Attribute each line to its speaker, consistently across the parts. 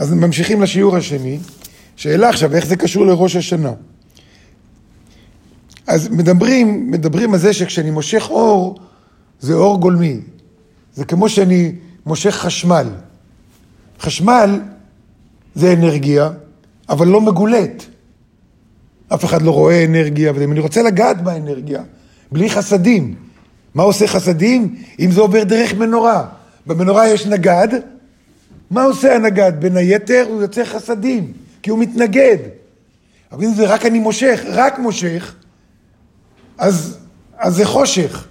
Speaker 1: אז ממשיכים לשיעור השני. שאלה עכשיו, איך זה קשור לראש השנה? אז מדברים, מדברים על זה שכשאני מושך אור, זה אור גולמי. זה כמו שאני מושך חשמל. חשמל זה אנרגיה, אבל לא מגולט. אף אחד לא רואה אנרגיה, ואם אני רוצה לגעת באנרגיה, בלי חסדים. מה עושה חסדים? אם זה עובר דרך מנורה. במנורה יש נגד, מה עושה הנגד? בין היתר הוא יוצר חסדים, כי הוא מתנגד. אבל אם זה רק אני מושך, רק מושך, אז, אז זה חושך,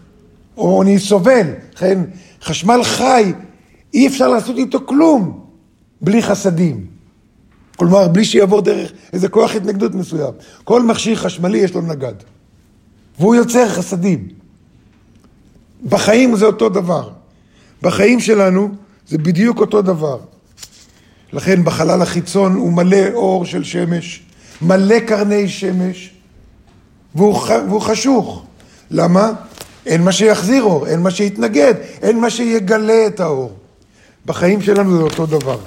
Speaker 1: או אני סובל. לכן חשמל חי, אי אפשר לעשות איתו כלום בלי חסדים. כלומר, בלי שיעבור דרך איזה כוח התנגדות מסוים. כל מכשיר חשמלי יש לו נגד, והוא יוצר חסדים. בחיים זה אותו דבר. בחיים שלנו זה בדיוק אותו דבר. לכן בחלל החיצון הוא מלא אור של שמש, מלא קרני שמש, והוא, והוא חשוך. למה? אין מה שיחזיר אור, אין מה שיתנגד, אין מה שיגלה את האור. בחיים שלנו זה אותו דבר.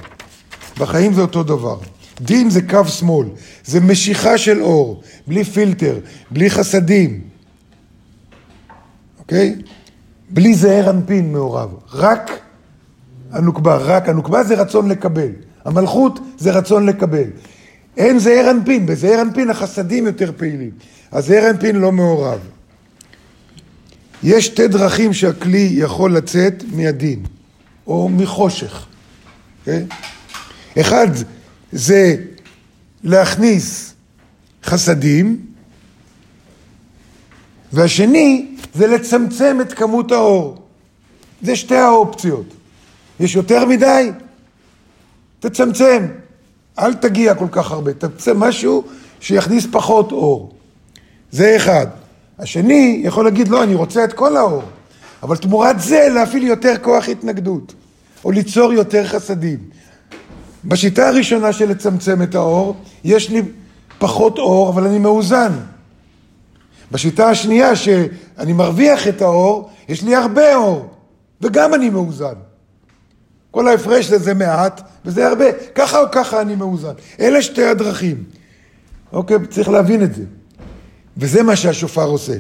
Speaker 1: בחיים זה אותו דבר. דין זה קו שמאל, זה משיכה של אור, בלי פילטר, בלי חסדים, אוקיי? בלי זעיר אנפין מעורב, רק הנוקבה, רק הנוקבה זה רצון לקבל, המלכות זה רצון לקבל. אין זעיר אנפין, בזעיר אנפין החסדים יותר פעילים, הזעיר אנפין לא מעורב. יש שתי דרכים שהכלי יכול לצאת מהדין, או מחושך. Okay? אוקיי? אחד זה להכניס חסדים, והשני זה לצמצם את כמות האור. זה שתי האופציות. יש יותר מדי? תצמצם. אל תגיע כל כך הרבה, תצמצם משהו שיכניס פחות אור. זה אחד. השני יכול להגיד, לא, אני רוצה את כל האור, אבל תמורת זה להפעיל יותר כוח התנגדות, או ליצור יותר חסדים. בשיטה הראשונה של לצמצם את האור, יש לי פחות אור, אבל אני מאוזן. בשיטה השנייה, שאני מרוויח את האור, יש לי הרבה אור, וגם אני מאוזן. כל ההפרש לזה מעט, וזה הרבה. ככה או ככה אני מאוזן. אלה שתי הדרכים. אוקיי, צריך להבין את זה. וזה מה שהשופר עושה.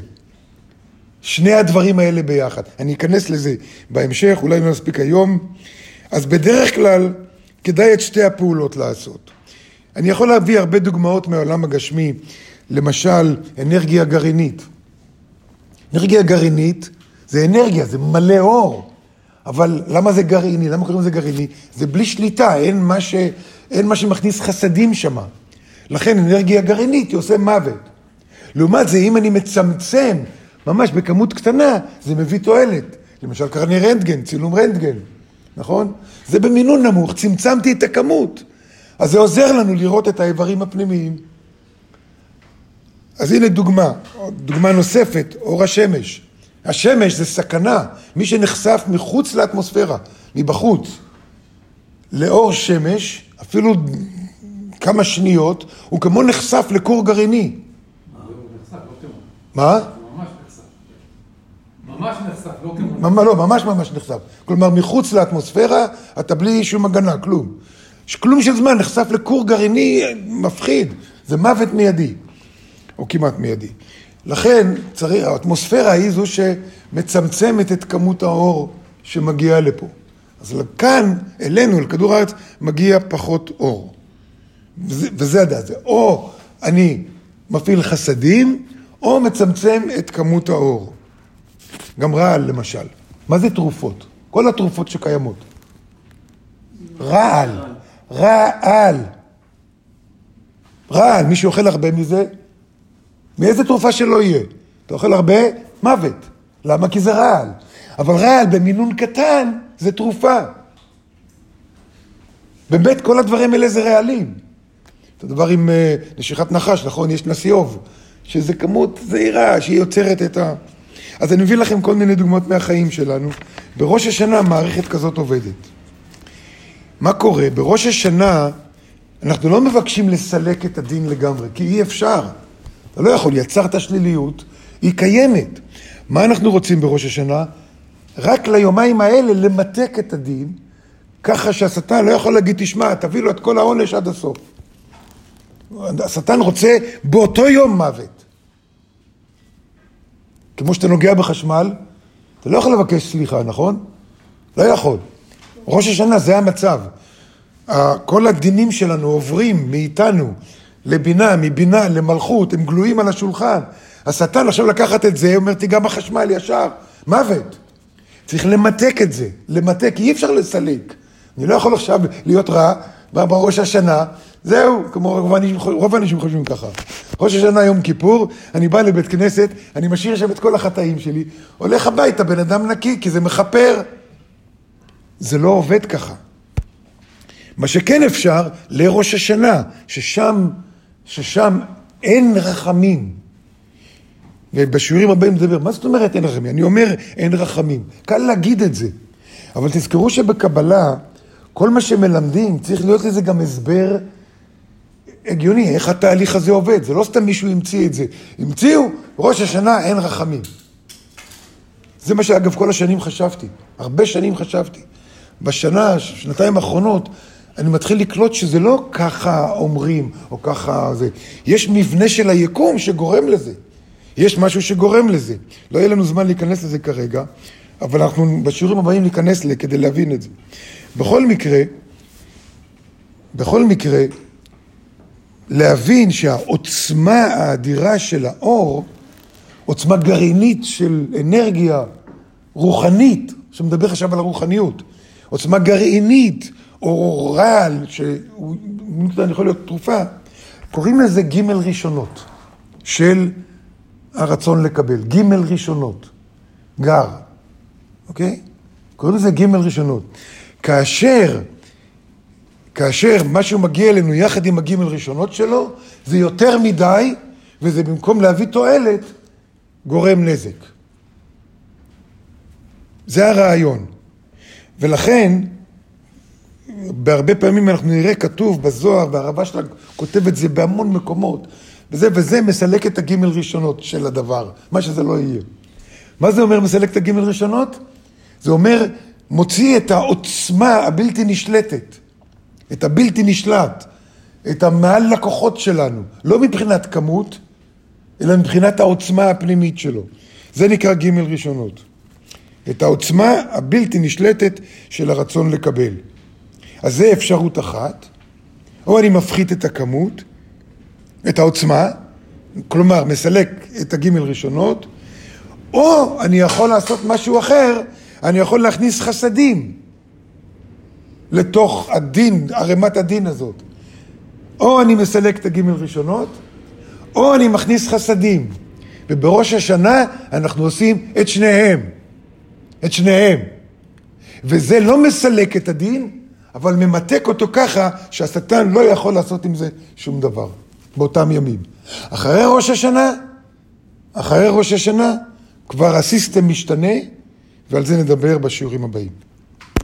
Speaker 1: שני הדברים האלה ביחד. אני אכנס לזה בהמשך, אולי לא נספיק היום. אז בדרך כלל, כדאי את שתי הפעולות לעשות. אני יכול להביא הרבה דוגמאות מהעולם הגשמי, למשל אנרגיה גרעינית. אנרגיה גרעינית זה אנרגיה, זה מלא אור. אבל למה זה גרעיני? למה קוראים לזה גרעיני? זה בלי שליטה, אין מה, ש... אין מה שמכניס חסדים שם. לכן אנרגיה גרעינית היא עושה מוות. לעומת זה, אם אני מצמצם ממש בכמות קטנה, זה מביא תועלת. למשל קרני רנטגן, צילום רנטגן. נכון? זה במינון נמוך, צמצמתי את הכמות. אז זה עוזר לנו לראות את האיברים הפנימיים. אז הנה דוגמה, דוגמה נוספת, אור השמש. השמש זה סכנה, מי שנחשף מחוץ לאטמוספירה, מבחוץ, לאור שמש, אפילו כמה שניות, הוא כמו נחשף לכור גרעיני. מה?
Speaker 2: ממש נחשף, לא כמו...
Speaker 1: לא, ממש ממש נחשף. כלומר, מחוץ לאטמוספירה, אתה בלי שום הגנה, כלום. כלום של זמן נחשף לכור גרעיני מפחיד, זה מוות מיידי, או כמעט מיידי. לכן, צריך, האטמוספירה היא זו שמצמצמת את כמות האור שמגיעה לפה. אז כאן, אלינו, לכדור הארץ, מגיע פחות אור. וזה, וזה הדעת, או אני מפעיל חסדים, או מצמצם את כמות האור. גם רעל למשל. מה זה תרופות? כל התרופות שקיימות. רעל, רעל. רעל, מי שאוכל הרבה מזה, מאיזה תרופה שלא יהיה. אתה אוכל הרבה, מוות. למה? כי זה רעל. אבל רעל במינון קטן זה תרופה. באמת, כל הדברים האלה זה רעלים. אותו דבר עם uh, נשיכת נחש, נכון? יש נסיוב, שזה כמות זעירה שהיא יוצרת את ה... אז אני מביא לכם כל מיני דוגמאות מהחיים שלנו. בראש השנה מערכת כזאת עובדת. מה קורה? בראש השנה אנחנו לא מבקשים לסלק את הדין לגמרי, כי אי אפשר. אתה לא יכול, יצרת שליליות, היא קיימת. מה אנחנו רוצים בראש השנה? רק ליומיים האלה למתק את הדין, ככה שהשטן לא יכול להגיד, תשמע, תביא לו את כל העונש עד הסוף. השטן רוצה באותו יום מוות. כמו שאתה נוגע בחשמל, אתה לא יכול לבקש סליחה, נכון? לא יכול. ראש השנה זה המצב. כל הדינים שלנו עוברים מאיתנו לבינה, מבינה למלכות, הם גלויים על השולחן. השטן עכשיו לקחת את זה, אומר, תיגע בחשמל ישר, מוות. צריך למתק את זה, למתק, אי אפשר לסלק. אני לא יכול עכשיו להיות רע בראש השנה, זהו, כמו רוב האנשים, רוב האנשים חושבים ככה. ראש השנה, יום כיפור, אני בא לבית כנסת, אני משאיר שם את כל החטאים שלי, הולך הביתה, בן אדם נקי, כי זה מכפר. זה לא עובד ככה. מה שכן אפשר, לראש השנה, ששם, ששם אין רחמים. ובשיעורים הבאים נדבר, מה זאת אומרת אין רחמים? אני אומר אין רחמים. קל להגיד את זה. אבל תזכרו שבקבלה, כל מה שמלמדים, צריך להיות לזה גם הסבר הגיוני, איך התהליך הזה עובד. זה לא סתם מישהו המציא את זה. המציאו, ראש השנה אין רחמים. זה מה שאגב כל השנים חשבתי. הרבה שנים חשבתי. בשנה, שנתיים האחרונות, אני מתחיל לקלוט שזה לא ככה אומרים, או ככה זה. יש מבנה של היקום שגורם לזה. יש משהו שגורם לזה. לא יהיה לנו זמן להיכנס לזה כרגע, אבל אנחנו בשיעורים הבאים ניכנס לזה כדי להבין את זה. בכל מקרה, בכל מקרה, להבין שהעוצמה האדירה של האור, עוצמה גרעינית של אנרגיה רוחנית, שמדבר עכשיו על הרוחניות, עוצמה גרעינית, או רעל, שהוא יכול להיות תרופה, קוראים לזה ג' ראשונות של הרצון לקבל. ג' ראשונות, גר, אוקיי? קוראים לזה ג' ראשונות. כאשר, כאשר משהו מגיע אלינו יחד עם הג' ראשונות שלו, זה יותר מדי, וזה במקום להביא תועלת, גורם נזק. זה הרעיון. ולכן, בהרבה פעמים אנחנו נראה כתוב בזוהר, והרבה שלה כותב את זה בהמון מקומות, וזה וזה מסלק את הגימל ראשונות של הדבר, מה שזה לא יהיה. מה זה אומר מסלק את הגימל ראשונות? זה אומר מוציא את העוצמה הבלתי נשלטת, את הבלתי נשלט, את המעל לקוחות שלנו, לא מבחינת כמות, אלא מבחינת העוצמה הפנימית שלו. זה נקרא גימל ראשונות. את העוצמה הבלתי נשלטת של הרצון לקבל. אז זה אפשרות אחת, או אני מפחית את הכמות, את העוצמה, כלומר מסלק את הגימל ראשונות, או אני יכול לעשות משהו אחר, אני יכול להכניס חסדים לתוך הדין, ערימת הדין הזאת. או אני מסלק את הגימל ראשונות, או אני מכניס חסדים. ובראש השנה אנחנו עושים את שניהם. את שניהם. וזה לא מסלק את הדין, אבל ממתק אותו ככה שהשטן לא יכול לעשות עם זה שום דבר, באותם ימים. אחרי ראש השנה, אחרי ראש השנה, כבר הסיסטם משתנה, ועל זה נדבר בשיעורים הבאים.